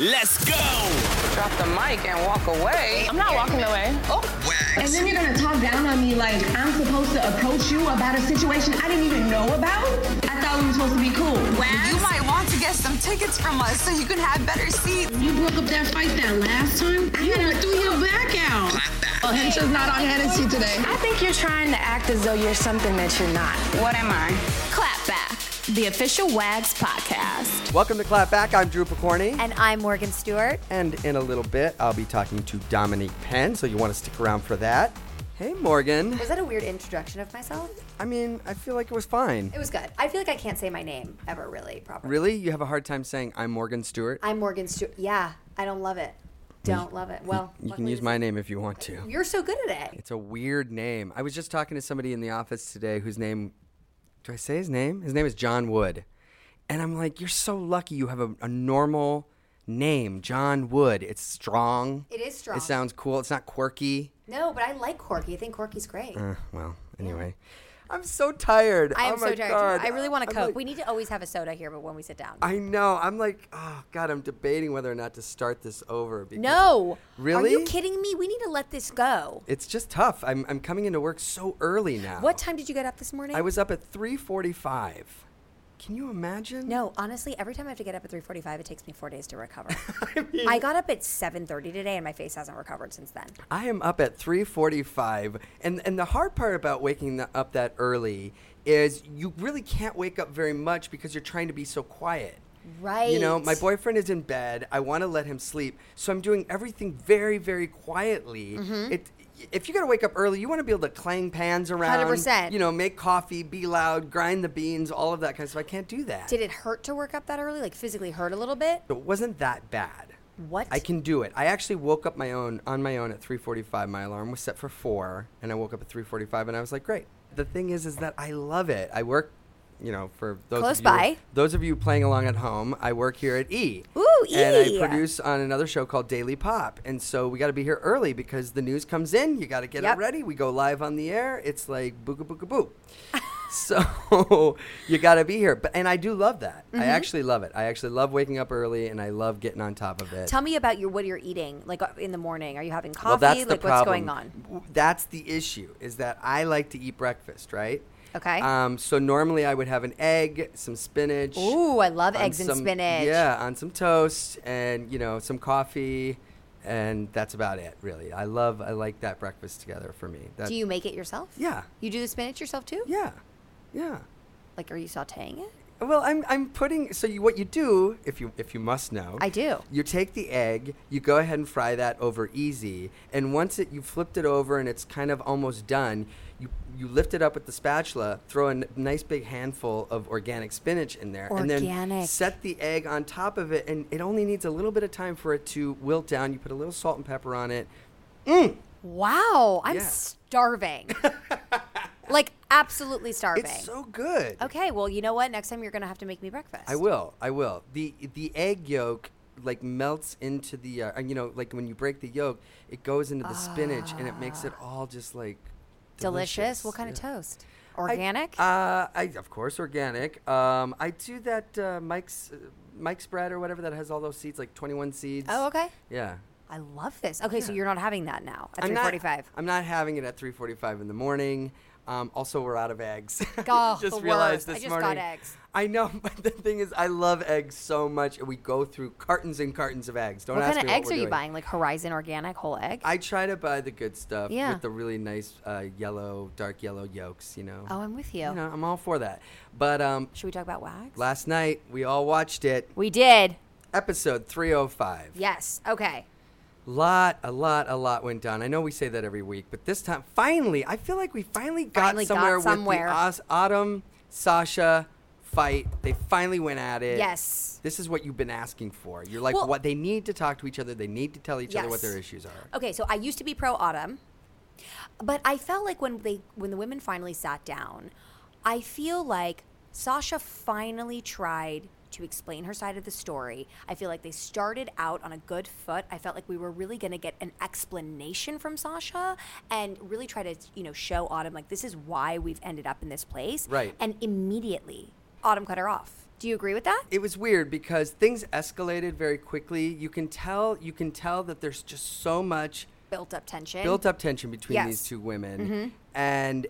Let's go! Drop the mic and walk away. I'm not walking away. Oh, And then you're gonna talk down on me like I'm supposed to approach you about a situation I didn't even know about? I thought we were supposed to be cool. You might want to get some tickets from us so you can have better seats. You broke up that fight that last time? You gotta threw your back out. Oh, Hensha's not on Hennessy today. I think you're trying to act as though you're something that you're not. what am I? Clap Back, the official WAGS podcast. Welcome to Clap Back. I'm Drew Picorni. And I'm Morgan Stewart. And in a little bit, I'll be talking to Dominique Penn, so you want to stick around for that. Hey, Morgan. Was that a weird introduction of myself? I mean, I feel like it was fine. It was good. I feel like I can't say my name ever really properly. Really? You have a hard time saying I'm Morgan Stewart? I'm Morgan Stewart. Yeah, I don't love it. Don't love it. Well, you can use my name if you want to. You're so good at it. It's a weird name. I was just talking to somebody in the office today whose name, do I say his name? His name is John Wood. And I'm like, you're so lucky you have a, a normal name, John Wood. It's strong. It is strong. It sounds cool. It's not quirky. No, but I like quirky. I think quirky's great. Uh, well, anyway. I'm so tired. I am oh so tired. God. I really want a I'm Coke. like- we need to always have a soda here, but when we sit down. I know. I'm like, oh God, I'm debating whether or not to start this over. Because no. Really? Are you kidding me? We need to let this go. It's just tough. I'm, I'm coming into work so early now. What time did you get up this morning? I was up at 3:45. Can you imagine? No, honestly, every time I have to get up at 3:45, it takes me 4 days to recover. I, mean, I, got up at 7:30 today and my face hasn't recovered since then. I am up at 3:45, and and the hard part about waking th- up that early is you really can't wake up very much because you're trying to be so quiet. Right. You know, my boyfriend is in bed. I want to let him sleep, so I'm doing everything very, very quietly. Mm-hmm. It, if you got to wake up early, you want to be able to clang pans around. 100%. You know, make coffee, be loud, grind the beans, all of that kind of stuff. I can't do that. Did it hurt to work up that early? Like physically hurt a little bit? It wasn't that bad. What? I can do it. I actually woke up my own on my own at 3:45. My alarm was set for four, and I woke up at 3:45, and I was like, "Great." The thing is, is that I love it. I work, you know, for those Close of you, by. those of you playing along at home. I work here at E. Ooh, E. And I produce on another show called Daily Pop, and so we got to be here early because the news comes in. You got to get Yep. it ready. We go live on the air. It's like booga booga boo. so you got to be here. But and I do love that. Mm-hmm. I actually love it. I actually love waking up early, and I love getting on top of it. Tell me about your what you're eating like uh, in the morning. Are you having coffee? Well, that's the like what's going problem. on? W- That's the issue. Is that I like to eat breakfast, right? Okay. Um, so normally I would have an egg, some spinach. Ooh, I love eggs and spinach. Yeah, on some toast and you know some coffee, and that's about it. Really, I love. I like that breakfast together for me. That, Do you make it yourself? Yeah. You do the spinach yourself too? Yeah. Yeah. Like are you sautéing it? Well, I'm, I'm putting so you what you do if you if you must know I do. you take the egg you go ahead and fry that over easy and once it you flipped it over and it's kind of almost done you you lift it up with the spatula throw a n- nice big handful of organic spinach in there and then set the egg on top of it and it only needs a little bit of time for it to wilt down you put a little salt and pepper on it Wow, I'm Yeah. starving. like absolutely starving. it's so good okay, well, you know what? Next time you're going to have to make me breakfast. I will. I will. The the egg yolk like melts into the uh, you know like when you break the yolk, it goes into the spinach and it makes it all just like Delicious. What kind of Yeah. toast? I- Organic? uh, I of course organic. Um, I do that uh, Mike's uh, Mike's bread or whatever that has all those seeds like 21 seeds. oh, okay. Yeah. I love this. Okay, so you're not having that now at I'm not- 3:45. I'm not having it at 3:45 in the morning. Um, also, we're out of eggs. Oh, just realized worst. I this just got morning. eggs. I know, but the thing is, I love eggs so much, and we go through cartons and cartons of eggs. Don't What ask kind of eggs are you buying? Like Horizon Organic whole egg? I try to buy the good stuff Yeah. with the really nice uh, yellow, dark yellow yolks. You know. oh, I'm with you. You know, I'm all for that. But um, Should we talk about WAGS? last night we all watched it. we did. Episode 305. Yes. Okay. A lot, a lot, a lot went down. I know we say that every week, but this time, finally, I feel like we finally got Finally got somewhere, somewhere. with the Autumn, Sasha fight. They finally went at it. Yes. This is what you've been asking for. You're like, Well- what? They need to talk to each other. They need to tell each other what Yes. their issues are. Okay, so I used to be pro autumn, but I felt like when they when the women finally sat down, I feel like Sasha finally tried to explain her side of the story. I feel like they started out on a good foot. I felt like we were really going to get an explanation from Sasha and really try to, you know, show Autumn like this is why we've ended up in this place. Right. And immediately Autumn cut her off. Do you agree with that? it was weird because things escalated very quickly. You can tell you can tell that there's just so much Built up tension. built up tension between Yes. these two women, mm-hmm. and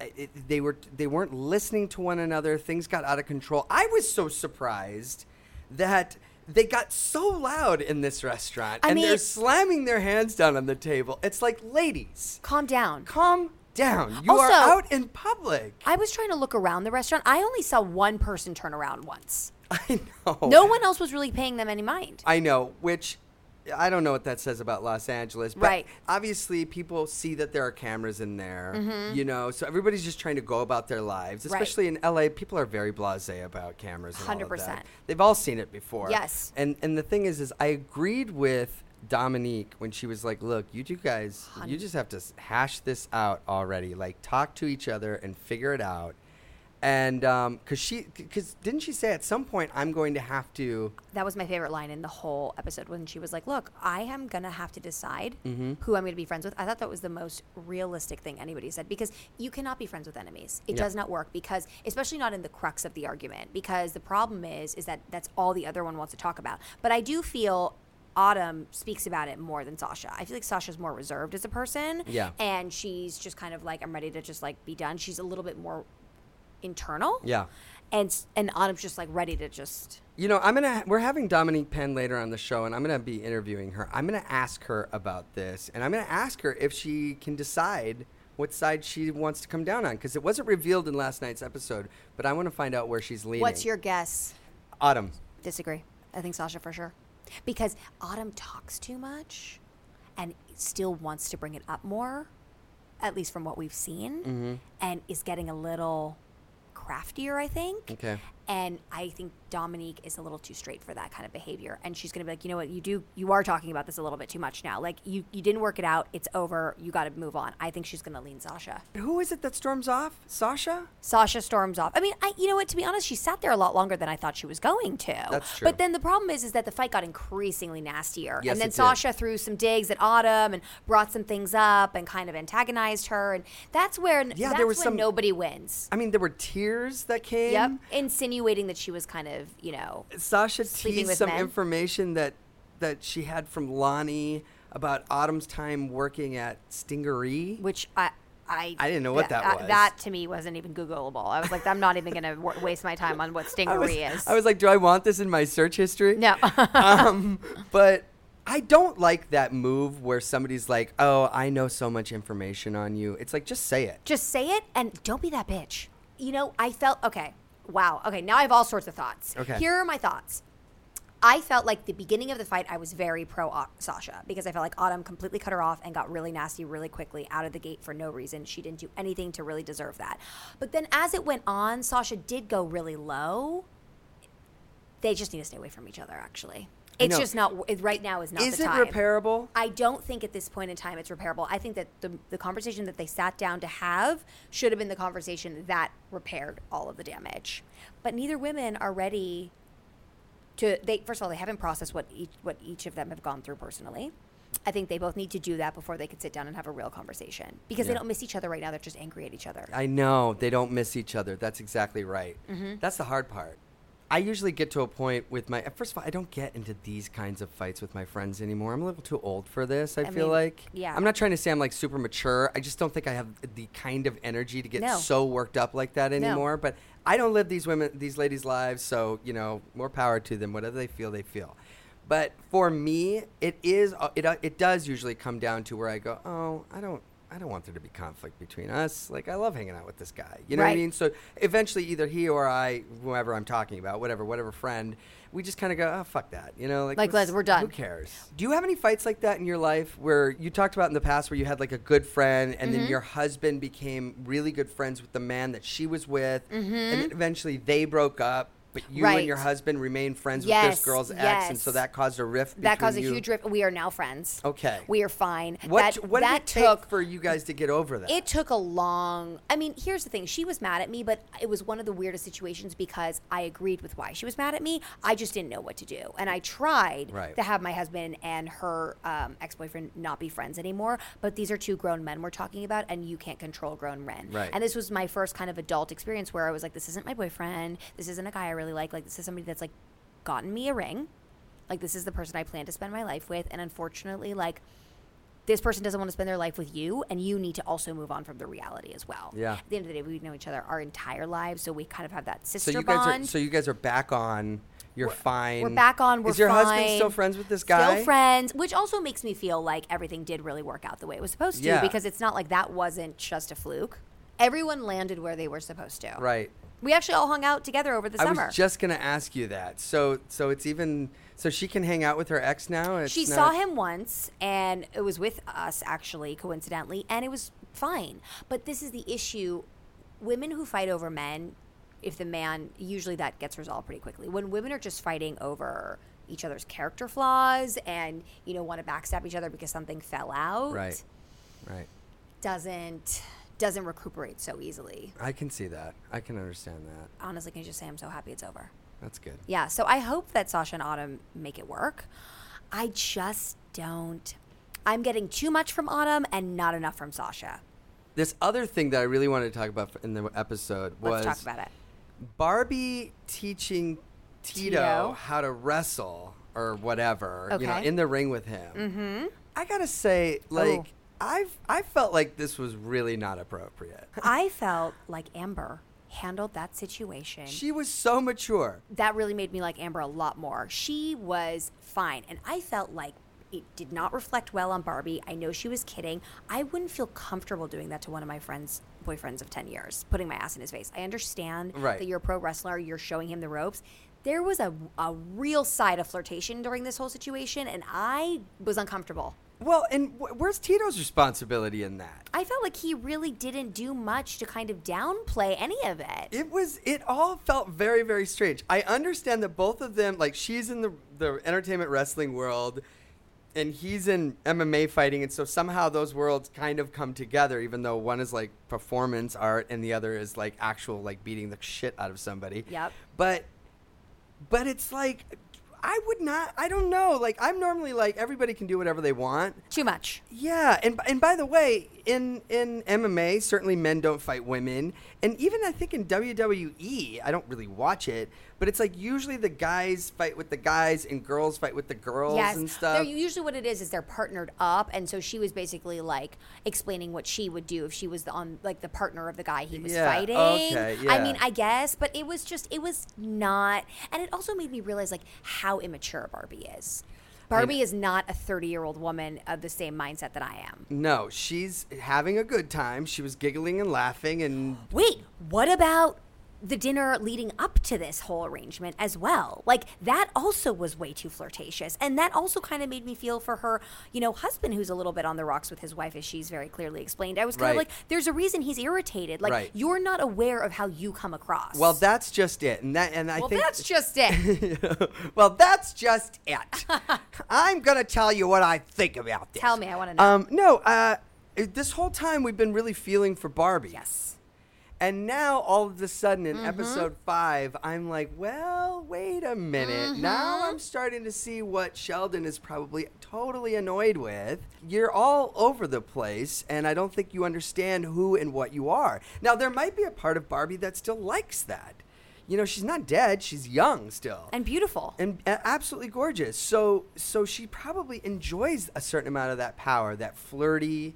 it, they were they weren't listening to one another. Things got out of control. I was so surprised that they got so loud in this restaurant, I and they're slamming their hands down on the table. It's like, ladies, Calm down. calm down. You are out in public. I was trying to look around the restaurant. I only saw one person turn around once. I know. No one else was really paying them any mind. I know, which I don't know what that says about Los Angeles, but Right. obviously people see that there are cameras in there, you know, so everybody's just trying to go about their lives. Mm-hmm. Right. Especially in LA, people are very blasé about cameras. and all of 100%. that. They've all seen it before. Yes. And and the thing is, is I agreed with Dominique when she was like, "Look, you two guys, you just have to hash this out already. Like, talk to each other and figure it out." And because she, because didn't she say at some point I'm going to have to That was my favorite line in the whole episode when she was like, "Look, I am gonna have to decide Mm-hmm. who I'm gonna be friends with." I thought that was the most realistic thing anybody said because you cannot be friends with enemies. It Yeah. does not work because, especially not in the crux of the argument, because the problem is is that that's all the other one wants to talk about. But I do feel. Autumn speaks about it more than Sasha. I feel like Sasha's more reserved as a person. Yeah. And she's just kind of like, I'm ready to just like be done. She's a little bit more internal. Yeah. And and Autumn's just like ready to just You know, I'm gonna. We're having Dominique Penn later on the show, and I'm gonna be interviewing her. I'm gonna ask her about this, and I'm gonna ask her if she can decide what side she wants to come down on, because it wasn't revealed in last night's episode. But I want to find out where she's leaning. What's your guess? Autumn? Disagree. I think Sasha for sure. Because Autumn talks too much and still wants to bring it up more, at least from what we've seen, Mm-hmm. and is getting a little craftier, I think. Okay. And I think Dominique is a little too straight for that kind of behavior. And she's going to be like, you know what, you do, you are talking about this a little bit too much now. Like, you, you didn't work it out. It's over. You got to move on. I think she's going to lean Sasha. Who is it that storms off? Sasha? Sasha storms off. I mean, I you know what? To be honest, she sat there a lot longer than I thought she was going to. That's true. But then the problem is, is that the fight got increasingly nastier, Yes, and then it did. Sasha threw some digs at Autumn and brought some things up and kind of antagonized her, and that's where Yeah, that's there was when some- nobody wins. I mean, there were tears that came. Yep, insinuating that she was kind of you know Sasha teased some men? information that that she had from Lonnie about Autumn's time working at Stingery. which I. I, I didn't know what that uh, was. That to me wasn't even Googleable. I was like, I'm not even going to w- waste my time on what I was, is. I was like, do I want this in my search history? no. um, but I don't like that move where somebody's like, "Oh, I know so much information on you." It's like, just say it. Just say it and don't be that bitch. You know, I felt okay. Wow. Okay, now I have all sorts of thoughts. Okay. Here are my thoughts. I felt like the beginning of the fight, I was very pro Sasha because I felt like Autumn completely cut her off and got really nasty really quickly out of the gate for no reason. She didn't do anything to really deserve that. But then as it went on, Sasha did go really low. They just need to stay away from each other, actually. It's just not, it, right now is not Is the it time. repairable? I don't think at this point in time it's repairable. I think that the, the conversation that they sat down to have should have been the conversation that repaired all of the damage. But neither women are ready to. They first of all they haven't processed what each what each of them have gone through personally. I think they both need to do that before they can sit down and have a real conversation because they don't miss each other right now. They're just angry at each other. I know they don't miss each other. That's exactly right. Mm-hmm. That's the hard part. I usually get to a point with my. First of all, I don't get into these kinds of fights with my friends anymore. I'm a little too old for this. I, I feel mean, like. yeah. I'm not trying to say I'm like super mature. I just don't think I have the kind of energy to get No. so worked up like that anymore. No. But I don't live these women, these ladies' lives, so you know, more power to them. Whatever they feel, they feel. But for me, it is. uh, It uh, it does usually come down to where I go, oh, I don't. I don't want there to be conflict between us. Like I love hanging out with this guy. You know what I mean? So eventually, either he or I, whoever I'm talking about, whatever, whatever friend, we just kind of go, oh fuck that. You know, like Like, Liz, we're done. Who cares? Do you have any fights like that in your life where you talked about in the past where you had like a good friend and Mm-hmm. then your husband became really good friends with the man that she was with, and Mm-hmm. then eventually they broke up, but you and your husband remained friends with this girl's ex, and so that caused a rift. that caused a you. huge rift. We are now friends. Okay. We are fine. What that, what did that it take took for you guys to get over that? It took a long. I mean, here's the thing. She was mad at me, but it was one of the weirdest situations because I agreed with why she was mad at me. I just didn't know what to do, and I tried Right. to have my husband and her um, ex-boyfriend not be friends anymore. But these are two grown men we're talking about, and you can't control grown men. Right. And this was my first kind of adult experience where I was like, "This isn't my boyfriend. This isn't a guy I really really like. Like this is somebody that's like gotten me a ring. Like this is the person I plan to spend my life with, and unfortunately, like this person doesn't want to spend their life with you, and you need to also move on from the reality as well. Yeah. At the end of the day, we know each other our entire lives, so we kind of have that sister So you guys bond. are so you guys are back on. You're fine. We're back on. We're Is your husband still friends with this guy? Still friends, which also makes me feel like everything did really work out the way it was supposed to, Yeah. because it's not like that wasn't just a fluke. Everyone landed where they were supposed to. Right. We actually all hung out together over the summer. I summer. was just gonna ask you that. So so it's even so she can hang out with her ex now. It's she not- saw him once, and it was with us actually, coincidentally, and it was fine. But this is the issue: women who fight over men, if the man usually that gets resolved pretty quickly. When women are just fighting over each other's character flaws and you know want to backstab each other because something fell out, Right. Right. doesn't doesn't recuperate so easily. I can see that. I can understand that. Honestly, can I just say I'm so happy it's over. That's good. Yeah, so I hope that Sasha and Autumn make it work. I just don't. I'm getting too much from Autumn and not enough from Sasha. This other thing that I really wanted to talk about in the episode was Let's talk about it. Barbie teaching Tito, Tito. how to wrestle or whatever, you know, in the ring with him. Mm-hmm. I gotta say, like, Oh. I've I felt like this was really not appropriate. I felt like Amber handled that situation. she was so mature. that really made me like Amber a lot more. She was fine. And I felt like it did not reflect well on Barbie. I know she was kidding. I wouldn't feel comfortable doing that to one of my friends' boyfriends of 10 years, putting my ass in his face. I understand Right. that you're a pro wrestler, you're showing him the ropes. There was a, a real side of flirtation during this whole situation, and I was uncomfortable. Well, and wh- where's Tito's responsibility in that? I felt like he really didn't do much to kind of downplay any of it. It was. It all felt very, very strange. I understand that both of them, like she's in the the entertainment wrestling world, and he's in MMA fighting, and so somehow those worlds kind of come together. Even though one is like performance art, and the other is like actual like beating the shit out of somebody. Yep. But, but it's like. I would not. I don't know. Like I'm normally like everybody can do whatever they want. Too much. Yeah, and and by the way, in in MMA, certainly men don't fight women, and even I think in WWE, I don't really watch it, but it's like usually the guys fight with the guys and girls fight with the girls yes. and stuff. They're, usually, what it is is they're partnered up, and so she was basically like explaining what she would do if she was the, on like the partner of the guy he was Yeah, fighting. okay, yeah. I mean. I guess, but it was just it was not, and it also made me realize like how immature Barbie is. Barbie is not a 30 year old woman of the same mindset that I am. no, she's having a good time. She was giggling and laughing, and Wait, what about the dinner leading up to this whole arrangement as well? Like that also was way too flirtatious. And that also kind of made me feel for her, you know, husband who's a little bit on the rocks with his wife as she's very clearly explained. I was kind of Right. like there's a reason he's irritated. Like Right. you're not aware of how you come across. well, that's just it. And that and I Well, think that's just it. well, that's just it. I'm gonna tell you what I think about this. Tell me, I wanna know. Um, no, uh, this whole time we've been really feeling for Barbie. yes. And now all of a sudden Mm-hmm. in episode five, I'm like, well, wait a minute. Now Mm-hmm. I'm starting to see what Sheldon is probably totally annoyed with. You're all over the place, and I don't think you understand who and what you are. Now, there might be a part of Barbie that still likes that. You know, she's not dead, she's young still. And beautiful. and absolutely gorgeous. So so she probably enjoys a certain amount of that power, that flirty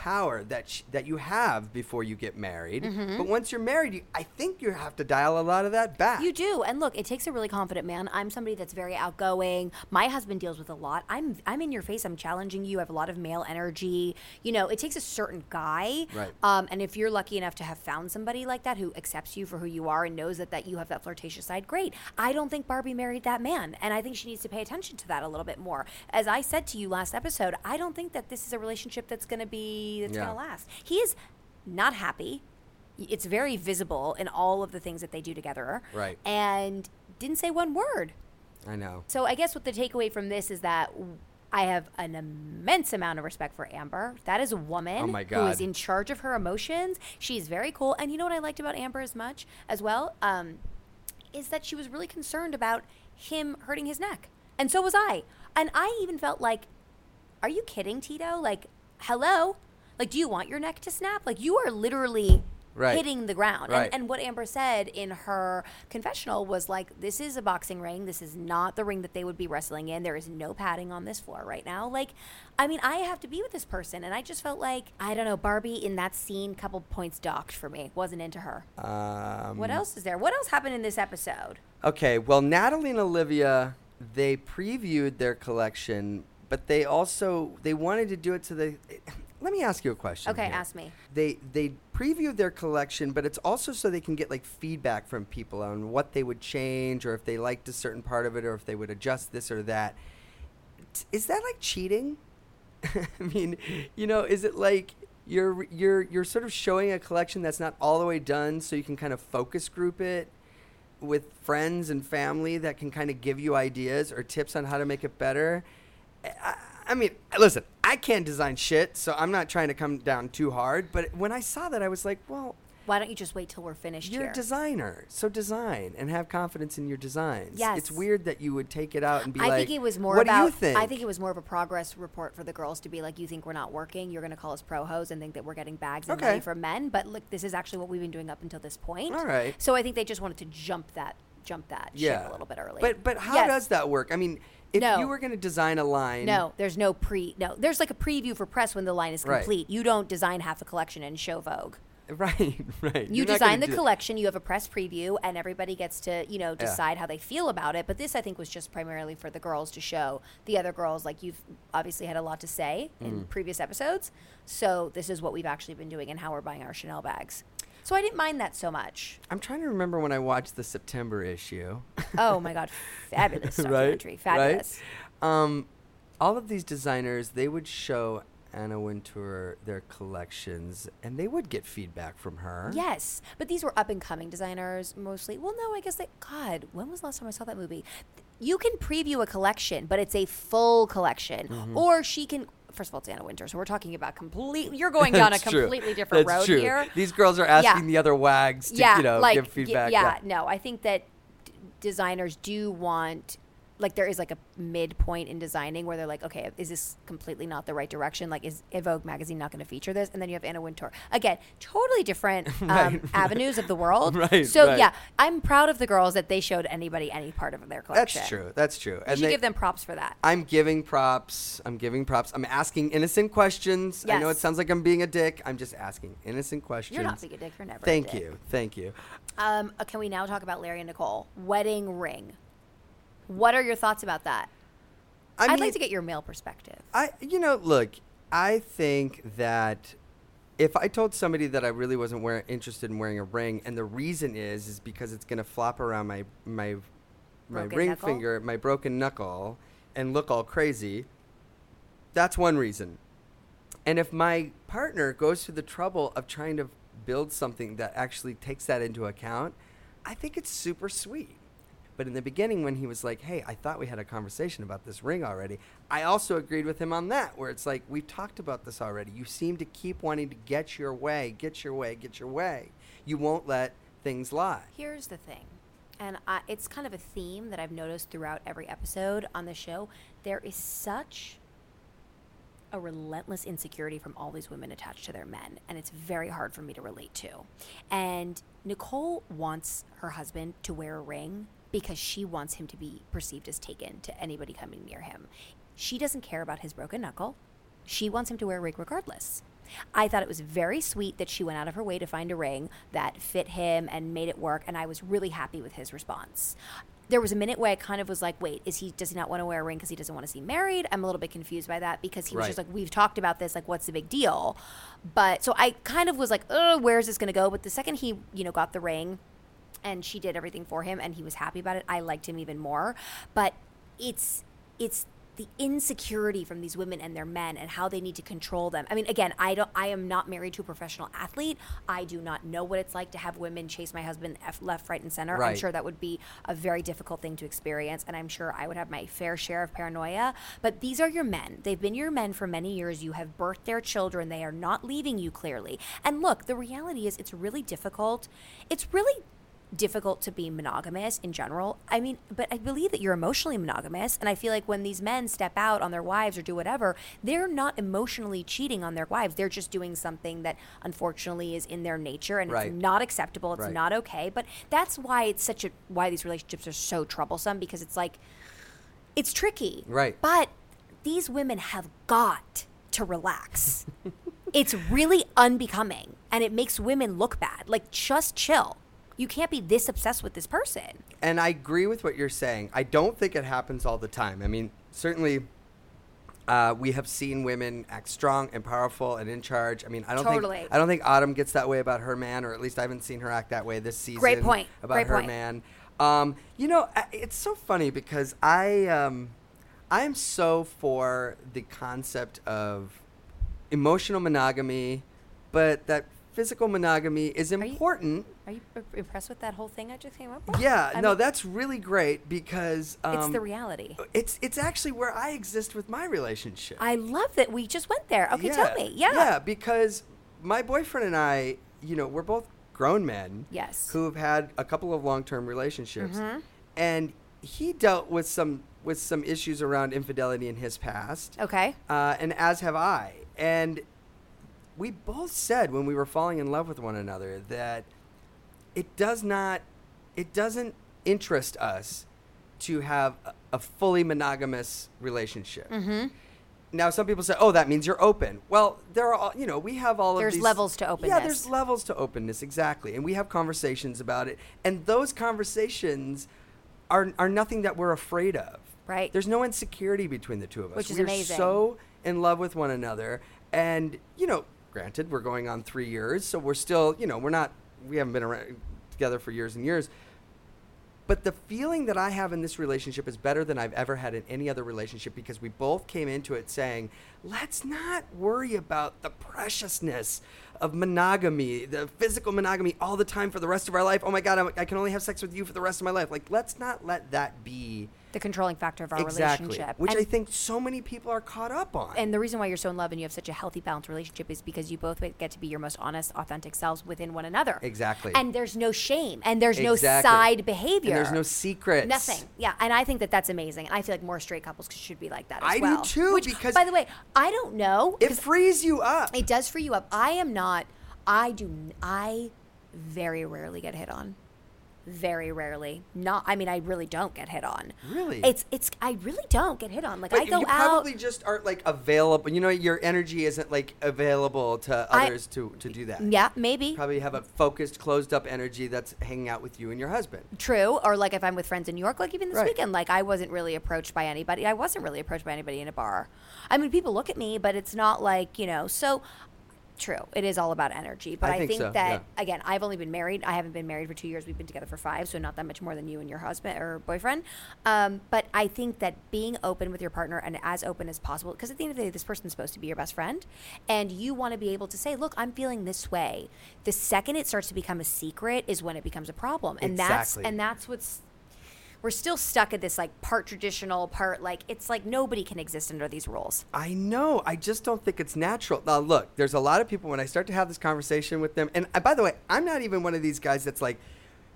power that sh- that you have before you get married. Mm-hmm. But once you're married, you, I think you have to dial a lot of that back. You do, and look, it takes a really confident man. I'm somebody that's very outgoing. My husband deals with a lot. I'm I'm in your face. I'm challenging you. I have a lot of male energy. You know, it takes a certain guy. Right. Um, and if you're lucky enough to have found somebody like that who accepts you for who you are and knows that that you have that flirtatious side, great. I don't think Barbie married that man, and I think she needs to pay attention to that a little bit more. As I said to you last episode, I don't think that this is a relationship that's going to be that's Yeah. going to last. He is not happy. It's very visible in all of the things that they do together. Right. And didn't say one word. I know. So I guess what the takeaway from this is that I have an immense amount of respect for Amber. That is a woman Oh my who is in charge of her emotions. She's very cool. And you know what I liked about Amber as much as well? Um, is that she was really concerned about him hurting his neck. And so was I. And I even felt like, are you kidding, Tito? Like, hello? Like, do you want your neck to snap? Like, you are literally Right. hitting the ground. Right. And, and what Amber said in her confessional was like, this is a boxing ring. This is not the ring that they would be wrestling in. There is no padding on this floor right now. Like, I mean, I have to be with this person. And I just felt like, I don't know, Barbie in that scene, couple points docked for me. Wasn't into her. Um, What else is there? What else happened in this episode? Okay, well, Natalie and Olivia, they previewed their collection, but they also they wanted to do it to the. Let me ask you a question. Okay, here. ask me. They they previewed their collection, but it's also so they can get like feedback from people on what they would change, or if they liked a certain part of it, or if they would adjust this or that. T- Is that like cheating? I mean, you know, is it like you're you're you're sort of showing a collection that's not all the way done, so you can kind of focus group it with friends and family that can kind of give you ideas or tips on how to make it better. I, I mean, listen, I can't design shit, so I'm not trying to come down too hard. But when I saw that, I was like, well, Why don't you just wait till we're finished you're here? a designer, so design and have confidence in your designs. Yes. it's weird that you would take it out and be I like, think it was more what about. do you think? I think it was more of a progress report for the girls to be like, you think we're not working? You're going to call us pro hos and think that we're getting bags and money Okay. from men. But look, this is actually what we've been doing up until this point. All right. So I think they just wanted to jump that, jump that ship a little bit early. But but how Yes. does that work? I mean, if No. you were going to design a line, No, there's no pre. No, there's like a preview for press when the line is Right. complete. You don't design half a collection and show Vogue. right, right. You You're design the collection, you have a press preview, and everybody gets to, you know, decide how they feel about it. But this, I think, was just primarily for the girls to show the other girls, like you've obviously had a lot to say Mm. in previous episodes. So this is what we've actually been doing and how we're buying our Chanel bags. So I didn't mind that so much. I'm trying to remember when I watched the September issue. Oh my God, fabulous right? fabulous. Right? Um, all of these designers, they would show Anna Wintour their collections, and they would get feedback from her. Yes, but these were up and coming designers mostly. Well, no, I guess they. God, when was the last time I saw that movie? You can preview a collection, but it's a full collection, Mm-hmm. or she can. First of all, it's Anna Wintour, so we're talking about completely. You're going down a true. completely different That's road true. here. These girls are asking the other wags to, yeah, you know, like give y- feedback. yeah, no, I think that d- designers do want like there is like a midpoint in designing where they're like, okay, is this completely not the right direction? Like, is Vogue magazine not going to feature this? And then you have Anna Wintour again, totally different um, Right. avenues of the world. Right, So right. yeah, I'm proud of the girls that they showed anybody any part of their collection. That's true. That's true. You And should they- give them props for that. I'm giving props. I'm giving props. I'm asking innocent questions. Yes. I know it sounds like I'm being a dick. I'm just asking innocent questions. You're not being a dick. You're never. Thank you. Thank you. Um, uh, can we now talk about Larry and Nicole wedding ring? What are your thoughts about that? I I'd mean, like to get your male perspective. I you know, look, I think that if I told somebody that I really wasn't wear- interested in wearing a ring, and the reason is is because it's gonna flop around my my my Broken ring knuckle? finger, my broken knuckle, and look all crazy. That's one reason. And if my partner goes through the trouble of trying to build something that actually takes that into account, I think it's super sweet. But in the beginning, when he was like, hey, I thought we had a conversation about this ring already, I also agreed with him on that, where it's like, we've talked about this already. You seem to keep wanting to get your way, get your way, get your way. You won't let things lie. Here's the thing, and I, it's kind of a theme that I've noticed throughout every episode on the show. There is such a relentless insecurity from all these women attached to their men, and it's very hard for me to relate to. And Nicole wants her husband to wear a ring because she wants him to be perceived as taken to anybody coming near him. She doesn't care about his broken knuckle. She wants him to wear a ring regardless. I thought it was very sweet that she went out of her way to find a ring that fit him and made it work, and I was really happy with his response. There was a minute where I kind of was like, "Wait, is he? Does he not want to wear a ring because he doesn't want to seem married?" I'm a little bit confused by that because he was Right. just like, "We've talked about this. Like, what's the big deal?" But so I kind of was like, "Oh, where's this going to go?" But the second he, you know, got the ring, and she did everything for him and he was happy about it. I liked him even more. But it's it's the insecurity from these women and their men and how they need to control them. I mean again i don't i am not married to a professional athlete. I do not know what it's like to have women chase my husband F- left right and center. I'm sure that would be a very difficult thing to experience and i'm sure i would have my fair share of paranoia. But these are your men. They've been your men for many years. You have birthed their children. They are not leaving you clearly. And look the reality is it's really difficult. It's really difficult to be monogamous in general. I mean, but I believe that you're emotionally monogamous. And I feel like when these men step out on their wives or do whatever, they're not emotionally cheating on their wives. They're just doing something that unfortunately is in their nature and Right. it's not acceptable. It's Right. not okay. But that's why it's such a, why these relationships are so troublesome because it's like, it's tricky. Right. But these women have got to relax. it's really unbecoming and it makes women look bad. Like, just chill. You can't be this obsessed with this person. And I agree with what you're saying. I don't think it happens all the time. I mean, certainly uh, we have seen women act strong and powerful and in charge. I mean, I don't Totally. think I don't think Autumn gets that way about her man, or at least I haven't seen her act that way this season. Great point. about Great her point. man. Um, you know, it's so funny because I um, I'm so for the concept of emotional monogamy, but that physical monogamy is important. Are you i- impressed with that whole thing I just came up with? Yeah, I no, mean, that's really great because um, it's the reality. It's it's actually where I exist with my relationship. I love that we just went there. Okay, yeah. tell me. Yeah. Yeah, because my boyfriend and I, you know, we're both grown men. Yes. Mm-hmm. Who have had a couple of long-term relationships, and he dealt with some with some issues around infidelity in his past. Okay. Uh, and as have I. And we both said when we were falling in love with one another that it does not, it doesn't interest us to have a, a fully monogamous relationship. Mm-hmm. Now, some people say, "Oh, that means you're open." Well, there are, all, you know, we have all There's of these levels to openness. Yeah, there's levels to openness, exactly, and we have conversations about it, and those conversations are are nothing that we're afraid of. Right. There's no insecurity between the two of us. Which is we're amazing. so in love with one another, and you know, granted, we're going on three years, so we're still, you know, we're not, we haven't been around together for years and years. But the feeling that I have in this relationship is better than I've ever had in any other relationship because we both came into it saying, let's not worry about the preciousness of monogamy, the physical monogamy all the time for the rest of our life. Oh my God, I'm, I can only have sex with you for the rest of my life. Like, let's not let that be The controlling factor of our exactly, relationship. which And- I think so many people are caught up on. And the reason why you're so in love and you have such a healthy, balanced relationship is because you both get to be your most honest, authentic selves within one another. Exactly. And there's no shame and there's no side behavior. And there's no secrets. Nothing. Yeah. And I think that that's amazing. And I feel like more straight couples should be like that as I do well. too, Which, because- by the way, I don't know. It frees you up. it does free you up. I am not. I do. I very rarely get hit on. Very rarely. Not. I mean, I really don't get hit on. Really? It's. It's. I really don't get hit on. Like But I go you out. probably just aren't like available. You know, your energy isn't like available to I- others to, to do that. Yeah, maybe. Probably have a focused, closed up energy that's hanging out with you and your husband. True. Or like if I'm with friends in New York, like even this Right. weekend, like I wasn't really approached by anybody. I wasn't really approached by anybody in a bar. I mean, people look at me, but it's not like, you know, so true. It is all about energy. But I I, think think, so, that, yeah. again, I've only been married. I haven't been married for two years. We've been together for five, so not that much more than you and your husband or boyfriend. Um, but I think that being open with your partner and as open as possible, because at the end of the day, this person's supposed to be your best friend. And you want to be able to say, look, I'm feeling this way. The second it starts to become a secret is when it becomes a problem. And that's and that's what's we're still stuck at this like part traditional part like it's like nobody can exist under these rules I know. I just don't think it's natural. Now, look, there's a lot of people when I start to have this conversation with them, and uh, by the way, I'm not even one of these guys that's like,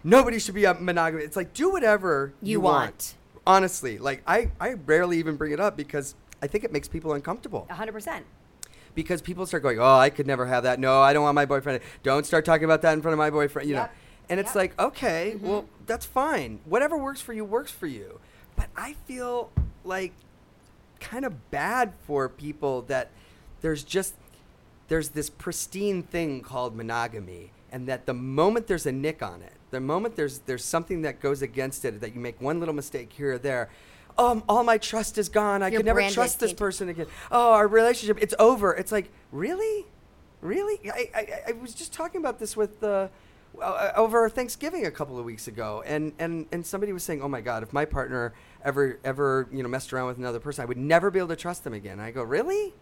nobody should be a monogamous. It's like do whatever you, You want. want. Honestly, like I, I rarely even bring it up because I think it makes people uncomfortable. 100% because people start going, "Oh, I could never have that. No, I don't want my boyfriend. Don't start talking about that in front of my boyfriend." You Yep. know, and it's Yep. like, okay, Mm-hmm. well, that's fine. Whatever works for you works for you. But I feel like kind of bad for people that there's just there's this pristine thing called monogamy, and that the moment there's a nick on it, the moment there's there's something that goes against it, that you make one little mistake here or there. Um, all my trust is gone. I Your could never trust this person again. Oh, our relationship, it's over. It's like, really? Really? I, I, I was just talking about this with the uh, Uh, over Thanksgiving a couple of weeks ago, and, and, and somebody was saying, "Oh my God, if my partner ever ever you know messed around with another person, I would never be able to trust them again." I go, "Really?"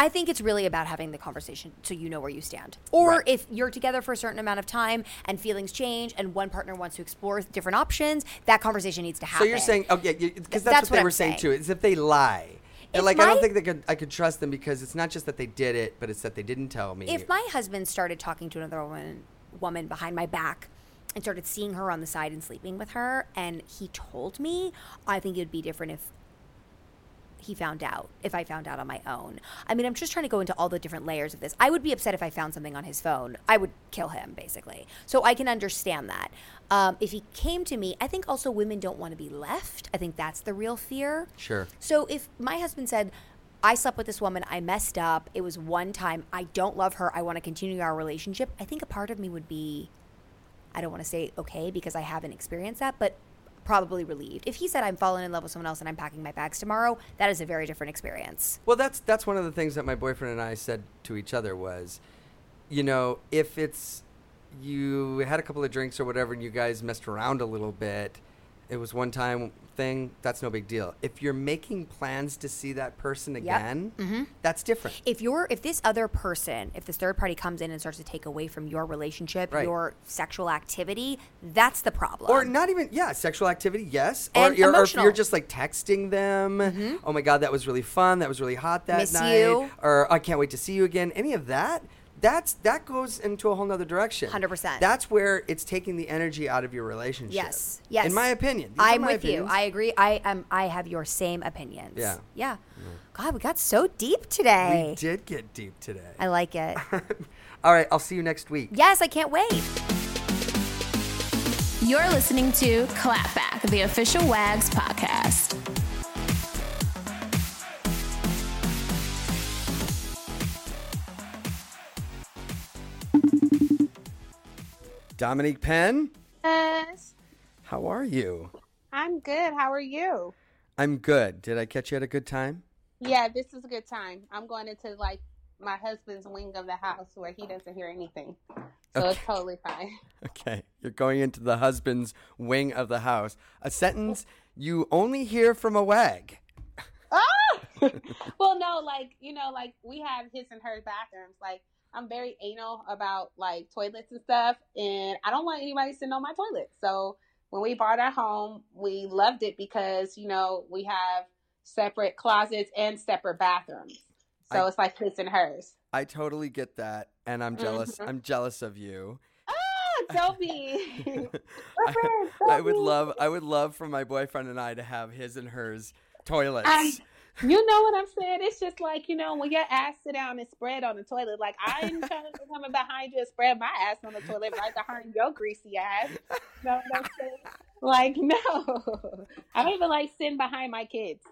i think it's really about having the conversation so you know where you stand or Right. if you're together for a certain amount of time and feelings change and one partner wants to explore different options that conversation needs to happen So you're saying, oh yeah, because that's, That's what what they I'm were saying, saying. too. Is if they lie. If like I don't think they could, I could trust them because it's not just that they did it, but it's that they didn't tell me. if my husband started talking to another woman woman behind my back and started seeing her on the side and sleeping with her, and he told me, I think it would be different if he found out if I found out on my own. I mean, I'm just trying to go into all the different layers of this. I would be upset if I found something on his phone. I would kill him, basically. So I can understand that. Um, if he came to me, I think also women don't want to be left. I think that's the real fear. Sure. So if my husband said, I slept with this woman, I messed up, it was one time, I don't love her, I want to continue our relationship, I think a part of me would be, I don't want to say okay because I haven't experienced that, but probably relieved. If he said I'm falling in love with someone else and I'm packing my bags tomorrow, that is a very different experience. Well, that's that's one of the things that my boyfriend and I said to each other was, you know, if it's you had a couple of drinks or whatever and you guys messed around a little bit, it was one time thing, that's no big deal. If you're making plans to see that person again, Mm-hmm. that's different. If you're if this other person, if this third party comes in and starts to take away from your relationship, Right. your sexual activity, that's the problem. Or not even, yeah, sexual activity, yes. And or, you're, or emotional. Mm-hmm. you're just like texting them, oh my God, that was really fun. That was really hot that Miss night. you. Or I can't wait to see you again. Any of that, that's that goes into a whole nother direction. 100%. That's where it's taking the energy out of your relationship. Yes. Yes. In my opinion. These I'm my with you. I agree. I am I have your same opinions. Yeah. Yeah. God, we got so deep today. we did get deep today. I like it. All right, I'll see you next week. yes, I can't wait. You're listening to Clapback, the official WAGS podcast. Dominique Penn, Yes. how are you? I'm good. How are you? I'm good. Did I catch you at a good time? Yeah, this is a good time. I'm going into like my husband's wing of the house where he doesn't hear anything. So it's totally fine. Okay, you're going into the husband's wing of the house. A sentence you only hear from a wag. Ah! well, no, like, you know, like we have his and her bathrooms. Like, I'm very anal about like toilets and stuff, and I don't want anybody sitting on my toilet. So when we bought our home, we loved it because, you know, we have separate closets and separate bathrooms. So I- it's like his and hers. I totally get that, and I'm jealous. I'm jealous of you. Ah, don't be. I, I would love, I would love for my boyfriend and I to have his and hers toilets. Um, you know what I'm saying? It's just like, you know, when your ass sit down and spread on the toilet, like I ain't trying to come behind you and spread my ass on the toilet right behind your greasy ass. You know what I'm? Like, no. I don't even like sitting behind my kids.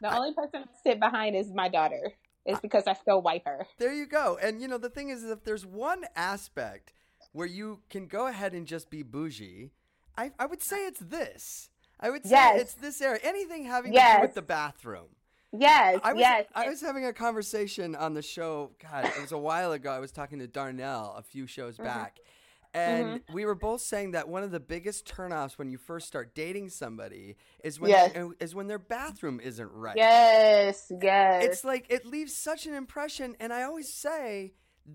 The only person I sit behind is my daughter. It's because I still wipe her. There you go. And you know, the thing is, if there's one aspect where you can go ahead and just be bougie, I, I would say ah. it's this. I would say Yes. it's this area. Anything having to do with the bathroom. Yes, I was, yes. I was having a conversation on the show. God, it was a while ago. I was talking to Darnell a few shows Mm-hmm. back. And we were both saying that one of the biggest turnoffs when you first start dating somebody is when Yes. is when their bathroom isn't right. yes, yes. It's like it leaves such an impression, and I always say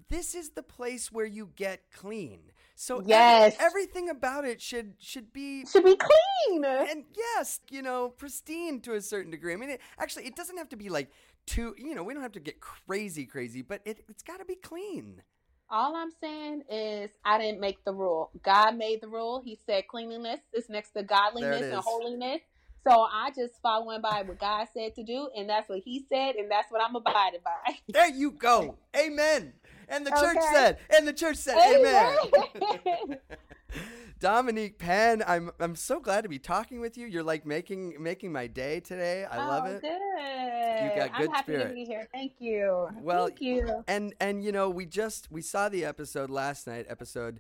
this is the place where you get clean. So every- Yes. everything about it should should be should be clean. and yes, you know, pristine to a certain degree. I mean, it, actually, it doesn't have to be like too. You know, we don't have to get crazy, crazy, but it, it's got to be clean. All I'm saying is I didn't make the rule. God made the rule. He said cleanliness is next to godliness and holiness. So I just following by what God said to do, and that's what He said, and that's what I'm abiding by. There you go. Amen. And the church Okay. said, and the church said, Amen. Dominique Penn, I'm I'm so glad to be talking with you. You're like making making my day today. I love oh, it. Good. got good I'm happy spirit. to be here. Thank you. Well, Thank you. And and you know, we just we saw the episode last night, episode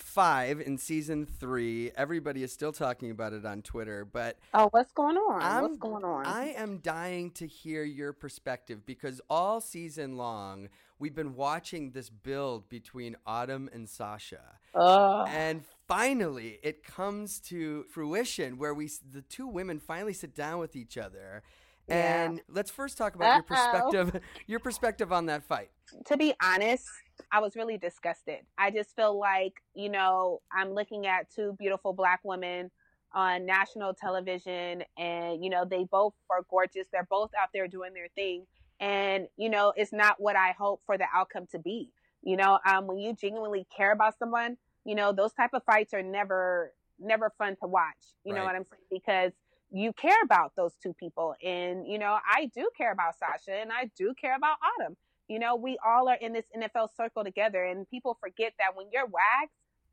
five in season three. Everybody is still talking about it on Twitter, but Oh, what's going on? I'm, what's going on? I am dying to hear your perspective because all season long we've been watching this build between Autumn and Sasha. Ugh. And finally, it comes to fruition where we, the two women, finally sit down with each other. Yeah. And let's first talk about your Uh-oh. perspective, your perspective on that fight. to be honest, I was really disgusted. I just feel like, you know, I'm looking at two beautiful black women on national television and, you know, they both are gorgeous. They're both out there doing their thing. And, you know, it's not what I hope for the outcome to be. You know, um, when you genuinely care about someone, you know, those type of fights are never never fun to watch. You know what I'm saying? Because you care about those two people. And, you know, I do care about Sasha and I do care about Autumn. You know, we all are in this NFL circle together and people forget that when you're wags,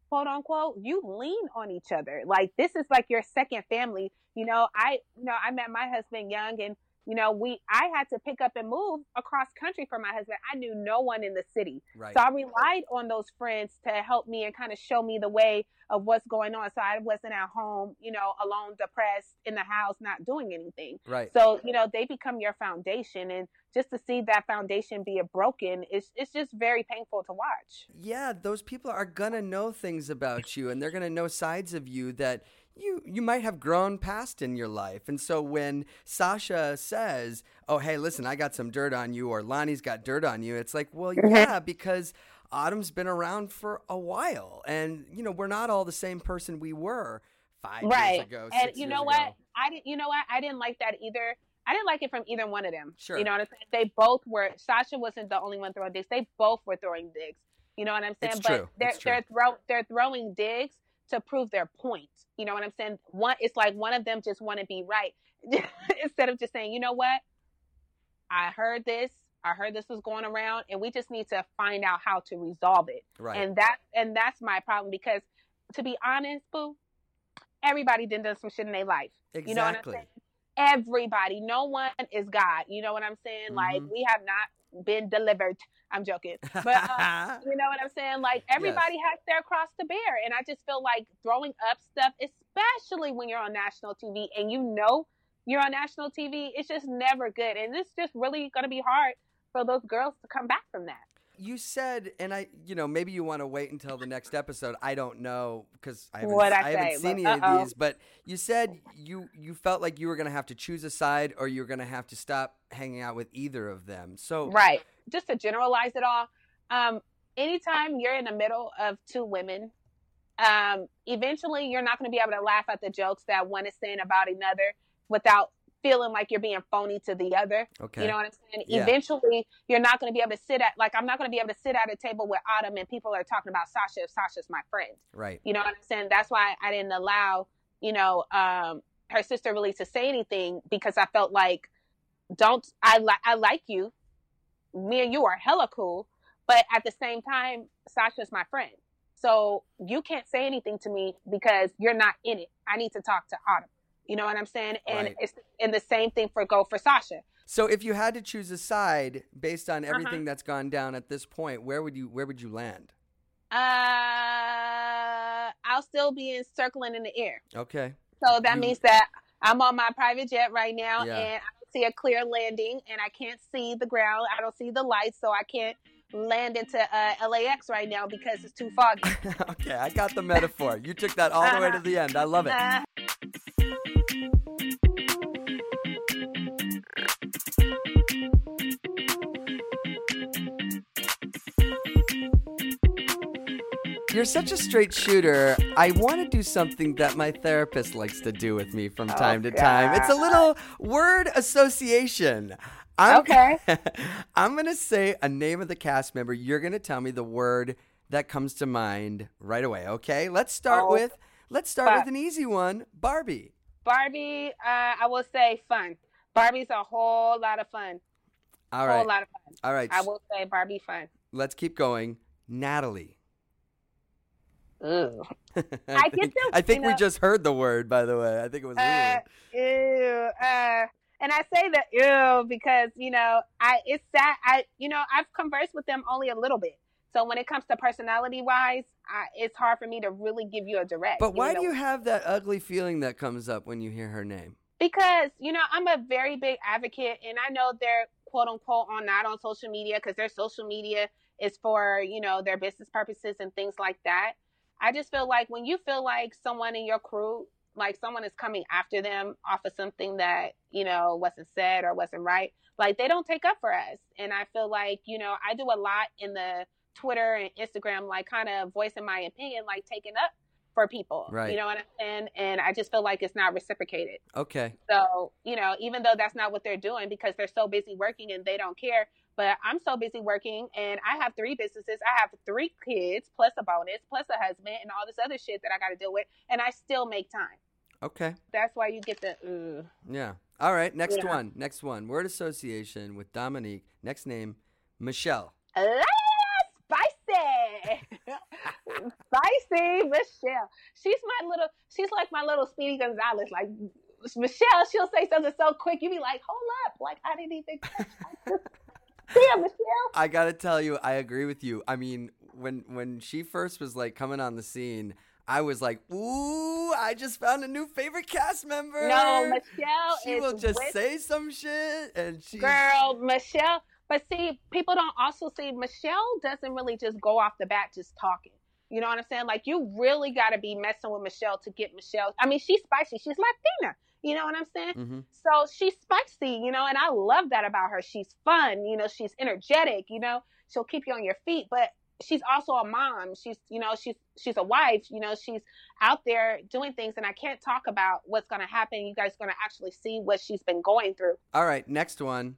quote unquote, you lean on each other. Like this is like your second family. You know, I you know, I met my husband young and you know, we I had to pick up and move across country for my husband. I knew no one in the city. Right. So I relied on those friends to help me and kind of show me the way of what's going on. So I wasn't at home, you know, alone, depressed in the house, not doing anything. Right. So, you know, they become your foundation and just to see that foundation be broken, it's it's just very painful to watch. yeah, those people are gonna know things about you, and they're gonna know sides of you that you you might have grown past in your life. And so when Sasha says, "Oh, hey, listen, I got some dirt on you," or Lonnie's got dirt on you, it's like, well, mm-hmm. yeah, because Autumn's been around for a while, and you know we're not all the same person we were five right. years ago. and you know ago. what? I didn't you know what? I didn't like that either. I didn't like it from either one of them. Sure. You know what I'm saying? They both were Sasha wasn't the only one throwing digs. They both were throwing digs. You know what I'm saying? It's but true. they're It's true. they're throw they're throwing digs to prove their point. You know what I'm saying? One it's like one of them just want to be right instead of just saying, you know what? I heard this. I heard this was going around, and we just need to find out how to resolve it. Right. And that and that's my problem because, to be honest, boo, everybody done done some shit in their life. You know what I'm Exactly. saying? Everybody. No one is God. You know what I'm saying? Like Mhm. we have not been delivered. I'm joking, but uh, you know what I'm saying? Like everybody has their cross to bear, and I just feel like throwing up stuff, especially when you're on national TV and you know you're on national TV, it's just never good, and it's just really gonna be hard for those girls to come back from that. You said, and I, you know, maybe you want to wait until the next episode. I don't know because I haven't, What'd I I haven't seen any Uh-oh. of these. But you said you you felt like you were going to have to choose a side, or you were going to have to stop hanging out with either of them. So Right. Just to generalize it all, um, anytime you're in the middle of two women, um, eventually you're not going to be able to laugh at the jokes that one is saying about another without feeling like you're being phony to the other. Okay. You know what I'm saying? Yeah. Eventually, you're not going to be able to sit at like I'm not going to be able to sit at a table with Autumn and people are talking about Sasha if Sasha's my friend. right, You know what I'm saying? That's why I didn't allow, you know, um, her sister really to say anything because I felt like, don't I like I like you, me and you are hella cool, but at the same time, Sasha's my friend, so you can't say anything to me because you're not in it. I need to talk to Autumn. You know what I'm saying? And Right. it's and the same thing for go for Sasha. So if you had to choose a side based on Uh-huh. everything that's gone down at this point, where would you where would you land? Uh, I'll still be in circling in the air. Okay. So that You- means that I'm on my private jet right now Yeah. and see a clear landing and I can't see the ground. I don't see the lights, so I can't land into uh, LAX right now because it's too foggy. okay, I got the metaphor. You took that all the way to Uh-huh. the end. I love it. You're such a straight shooter. I want to do something that my therapist likes to do with me from time to time. It's a little word association. I'm, Okay. I'm going to say a name of the cast member. You're going to tell me the word that comes to mind right away, okay? Let's start Oh, with let's start with an easy one. Barbie. Barbie, uh, I will say fun. Barbie's a whole lot of fun. All whole lot of fun. All right. I will say Barbie fun. Let's keep going. Natalie. Ugh. I, I get think, I think we know- just heard the word, by the way. I think it was Uh, ew, uh, and I say that ew because you know I it's sad. I you know I've conversed with them only a little bit, so when it comes to personality wise, I, it's hard for me to really give you a direct. But why do you have that ugly feeling that comes up when you hear her name? because you know I'm a very big advocate, and I know they're quote unquote on not on social media because their social media is for you know their business purposes and things like that. I just feel like when you feel like someone in your crew, like someone is coming after them off of something that you know wasn't said or wasn't right, like they don't take up for us. And I feel like you know I do a lot in the Twitter and Instagram, like kind of voicing my opinion, like taking up for people. Right. You know what I'm saying? And I just feel like it's not reciprocated. Okay. So, you know, even though that's not what they're doing because they're so busy working and they don't care, but I'm so busy working and I have three businesses. I have three kids plus a bonus, plus a husband and all this other shit that I got to deal with. And I still make time. Okay. That's why you get the, uh, Yeah. All right. Next Yeah. one. Next one. Word association with Dominique. Next name, Michelle. Ah, spicy, spicy Michelle. She's my little. She's like my little Speedy Gonzalez. Like Michelle, she'll say something so quick, you be like, "Hold up!" Like I didn't even. Michelle. I gotta tell you, I agree with you. I mean, when when she first was like coming on the scene, I was like, "Ooh, I just found a new favorite cast member." No, Michelle She will just with- say some shit, and she. Girl, Michelle. But see, people don't also see Michelle doesn't really just go off the bat just talking. You know what I'm saying? Like you really got to be messing with Michelle to get Michelle. I mean, she's spicy. She's Latina. You know what I'm saying? Mhm. So she's spicy, you know, and I love that about her. She's fun, you know, she's energetic, you know, she'll keep you on your feet, but she's also a mom. She's, you know, she's she's a wife, you know, she's out there doing things and I can't talk about what's going to happen. You guys are going to actually see what she's been going through. All right, next one,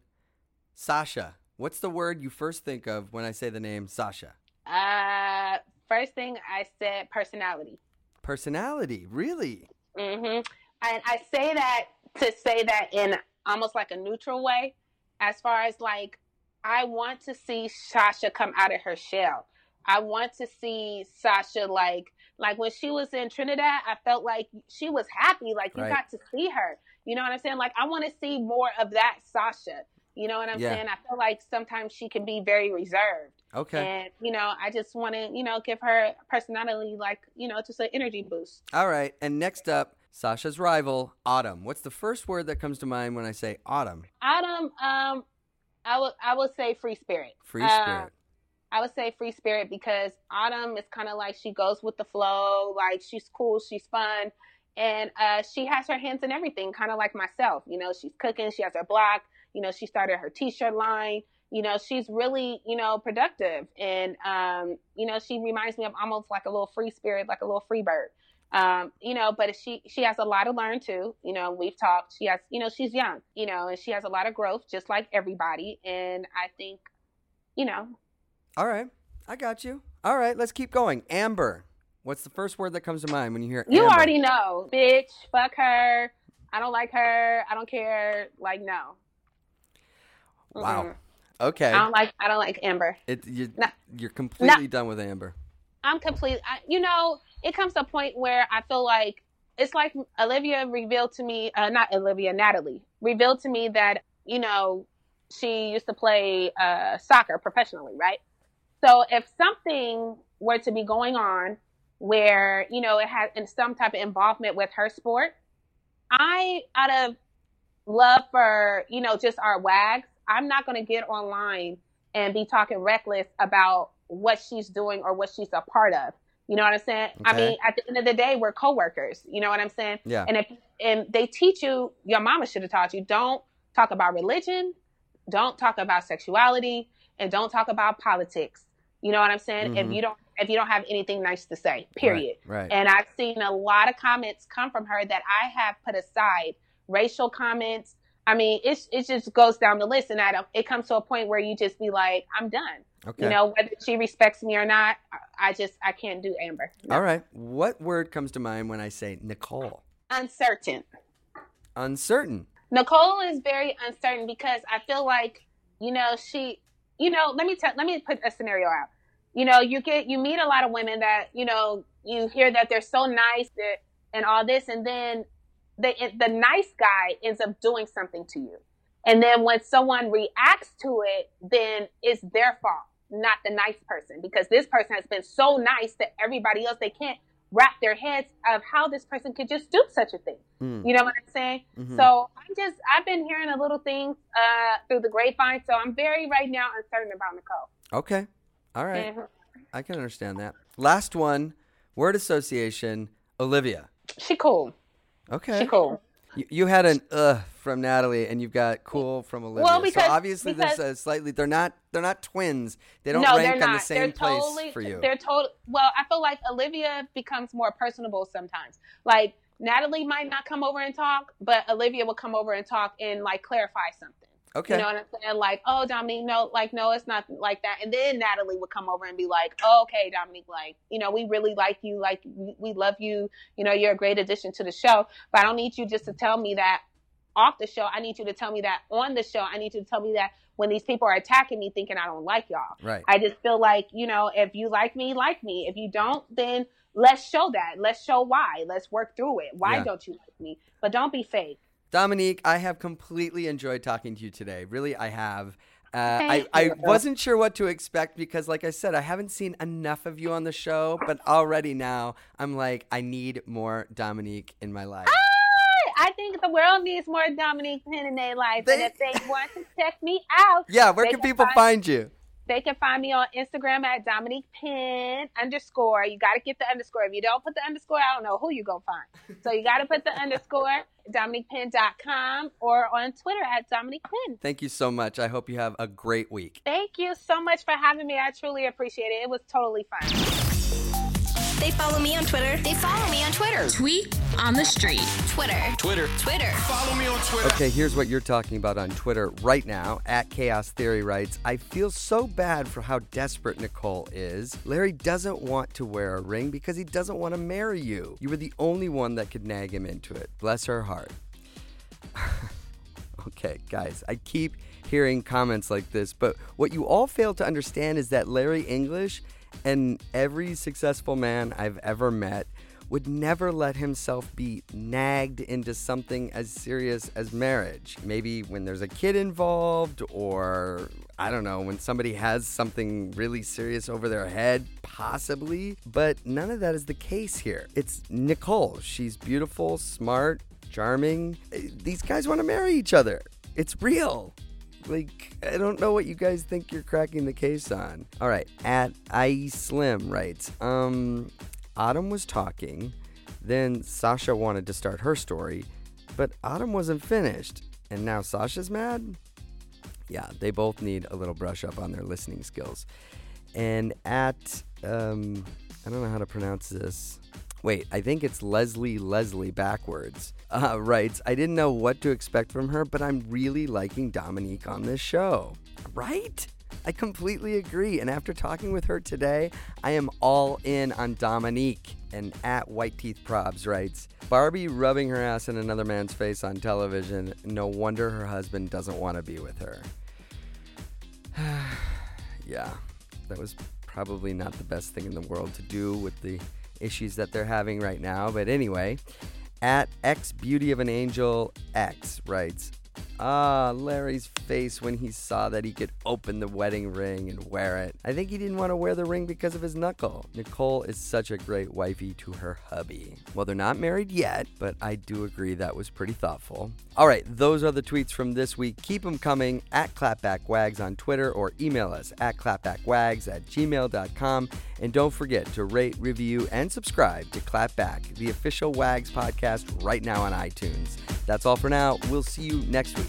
Sasha. What's the word you first think of when I say the name Sasha? Uh first thing I said personality. Personality, really? hmm And I say that to say that in almost like a neutral way, as far as like, I want to see Sasha come out of her shell. I want to see Sasha like, like when she was in Trinidad, I felt like she was happy. Like you Right. got to see her. You know what I'm saying? Like I want to see more of that Sasha. You know what I'm Yeah. saying? I feel like sometimes she can be very reserved. Okay. And, you know, I just want to, you know, give her personality like, you know, just an energy boost. All right, and next up, Sasha's rival, Autumn. What's the first word that comes to mind when I say Autumn? Autumn, um, I would I would say free spirit. Free spirit. I would say free spirit because Autumn is kind of like she goes with the flow, like she's cool, she's fun, and uh, she has her hands in everything, kind of like myself. You know, she's cooking, she has her blog. You know, she started her t-shirt line. You know, she's really you know productive, and um, you know, she reminds me of almost like a little free spirit, like a little free bird. Um, you know, but she she has a lot to learn too. You know, we've talked. She has, you know, she's young. You know, and she has a lot of growth, just like everybody. And I think, you know, All right, I got you. All right, let's keep going. Amber. What's the first word that comes to mind when you hear Amber? You Amber? already know, bitch. Fuck her. I don't like her. I don't care. Like no. Wow. Mm-mm. Okay. I don't like. I don't like Amber. It, you, No. You're completely done with Amber. I'm complete. I, you know, it comes to a point where I feel like it's like Olivia revealed to me, uh, not Olivia, Natalie revealed to me that you know she used to play uh, soccer professionally, right? So if something were to be going on where you know it had some type of involvement with her sport, I out of love for you know just our wags, I'm not going to get online and be talking reckless about what she's doing or what she's a part of. You know what I'm saying? I mean, at the end of the day, we're coworkers. You know what I'm saying? Yeah. And if and they teach you, your mama should have taught you, don't talk about religion, don't talk about sexuality, and don't talk about politics. You know what I'm saying? If Mhm. you don't if you don't have anything nice to say, period. Right. right. And I've seen a lot of comments come from her that I have put aside. Racial comments. I mean, it's it just goes down the list, and I don't, it comes to a point where you just be like, I'm done. Okay. You know, whether she respects me or not, I- just I can't do Amber. No. All right. What word comes to mind when I say Nicole? Uncertain. Uncertain. Nicole is very uncertain because I feel like, you know, she, you know, let me tell, let me put a scenario out. You know, you get, you meet a lot of women that, you know, you hear that they're so nice that, and all this, and then the the nice guy ends up doing something to you, and then when someone reacts to it, then it's their fault, not the nice person, because this person has been so nice to everybody else, they can't wrap their heads of how this person could just do such a thing. Hmm. You know what I'm saying? Mhm. So I'm just I've been hearing a little things uh, through the grapevine. So I'm very right now uncertain about Nicole. Okay. All right. Mhm. I can understand that. Last one. Word association. Olivia. She cool. Okay. She cool. You, you had an uh from Natalie, and you've got cool from Olivia. Well, because- so obviously because- there's a slightly. They're not. They're not twins. They don't no, rank on the same they're place totally, for you. They're total. Well, I feel like Olivia becomes more personable sometimes. Like Natalie might not come over and talk, but Olivia will come over and talk and like clarify something. Okay. You know what I'm saying? Like, oh, Dominique, no, like, no, it's not like that. And then Natalie would come over and be like, oh, okay, Dominique, like, you know, we really like you. Like, we, we love you. You know, you're a great addition to the show. But I don't need you just to tell me that off the show. I need you to tell me that on the show. I need you to tell me that when these people are attacking me thinking I don't like y'all. Right. I just feel like, you know, if you like me, like me. If you don't, then let's show that. Let's show why. Let's work through it. Why Yeah. don't you like me? But don't be fake. Dominique, I have completely enjoyed talking to you today. Really, I have. Uh, I, I wasn't sure what to expect because, like I said, I haven't seen enough of you on the show, but already now I'm like, I need more Dominique in my life. I think the world needs more Dominique Penn in their life. They- and if they want to check me out, Yeah, where they can people find you? They can find me on Instagram at Dominique Penn underscore. You got to get the underscore. If you don't put the underscore, I don't know who you're going to find. So you got to put the underscore, at DominiquePenn.com, or on Twitter at Dominique Penn. Thank you so much. I hope you have a great week. Thank you so much for having me. I truly appreciate it. It was totally fun. They follow me on Twitter. They follow me on Twitter. Tweet on the street. Twitter. Twitter. Twitter. Follow me on Twitter. Okay, here's what you're talking about on Twitter right now. At Chaos Theory writes, I feel so bad for how desperate Nicole is. Larry doesn't want to wear a ring because he doesn't want to marry you. You were the only one that could nag him into it. Bless her heart. okay, guys, I keep hearing comments like this, but what you all fail to understand is that Larry English and every successful man I've ever met would never let himself be nagged into something as serious as marriage. Maybe when there's a kid involved, or I don't know, when somebody has something really serious over their head, possibly. But none of that is the case here. It's Nicole. She's beautiful, smart, charming. Eh, These guys want to marry each other. It's real. Like, I don't know what you guys think you're cracking the case on. All right, at IE Slim writes, um, Autumn was talking, then Sasha wanted to start her story, but Autumn wasn't finished, and now Sasha's mad? Yeah, they both need a little brush up on their listening skills. And at, um, I don't know how to pronounce this. Wait, I think it's Leslie Leslie backwards. Uh, writes, I didn't know what to expect from her, but I'm really liking Dominique on this show. Right? I completely agree. And after talking with her today, I am all in on Dominique. And at White Teeth Probs writes, Barbie rubbing her ass in another man's face on television. No wonder her husband doesn't want to be with her. yeah, that was probably not the best thing in the world to do with the issues that they're having right now. But anyway, at X Beauty of an Angel X writes, Ah, Larry's face when he saw that he could open the wedding ring and wear it. I think he didn't want to wear the ring because of his knuckle. Nicole is such a great wifey to her hubby. Well, they're not married yet, but I do agree that was pretty thoughtful. All right, those are the tweets from this week. Keep them coming at clapbackwags on Twitter or email us at clapbackwags at gmail.com. And don't forget to rate, review, and subscribe to Clapback, the official WAGS podcast, right now on iTunes. That's all for now. We'll see you next week.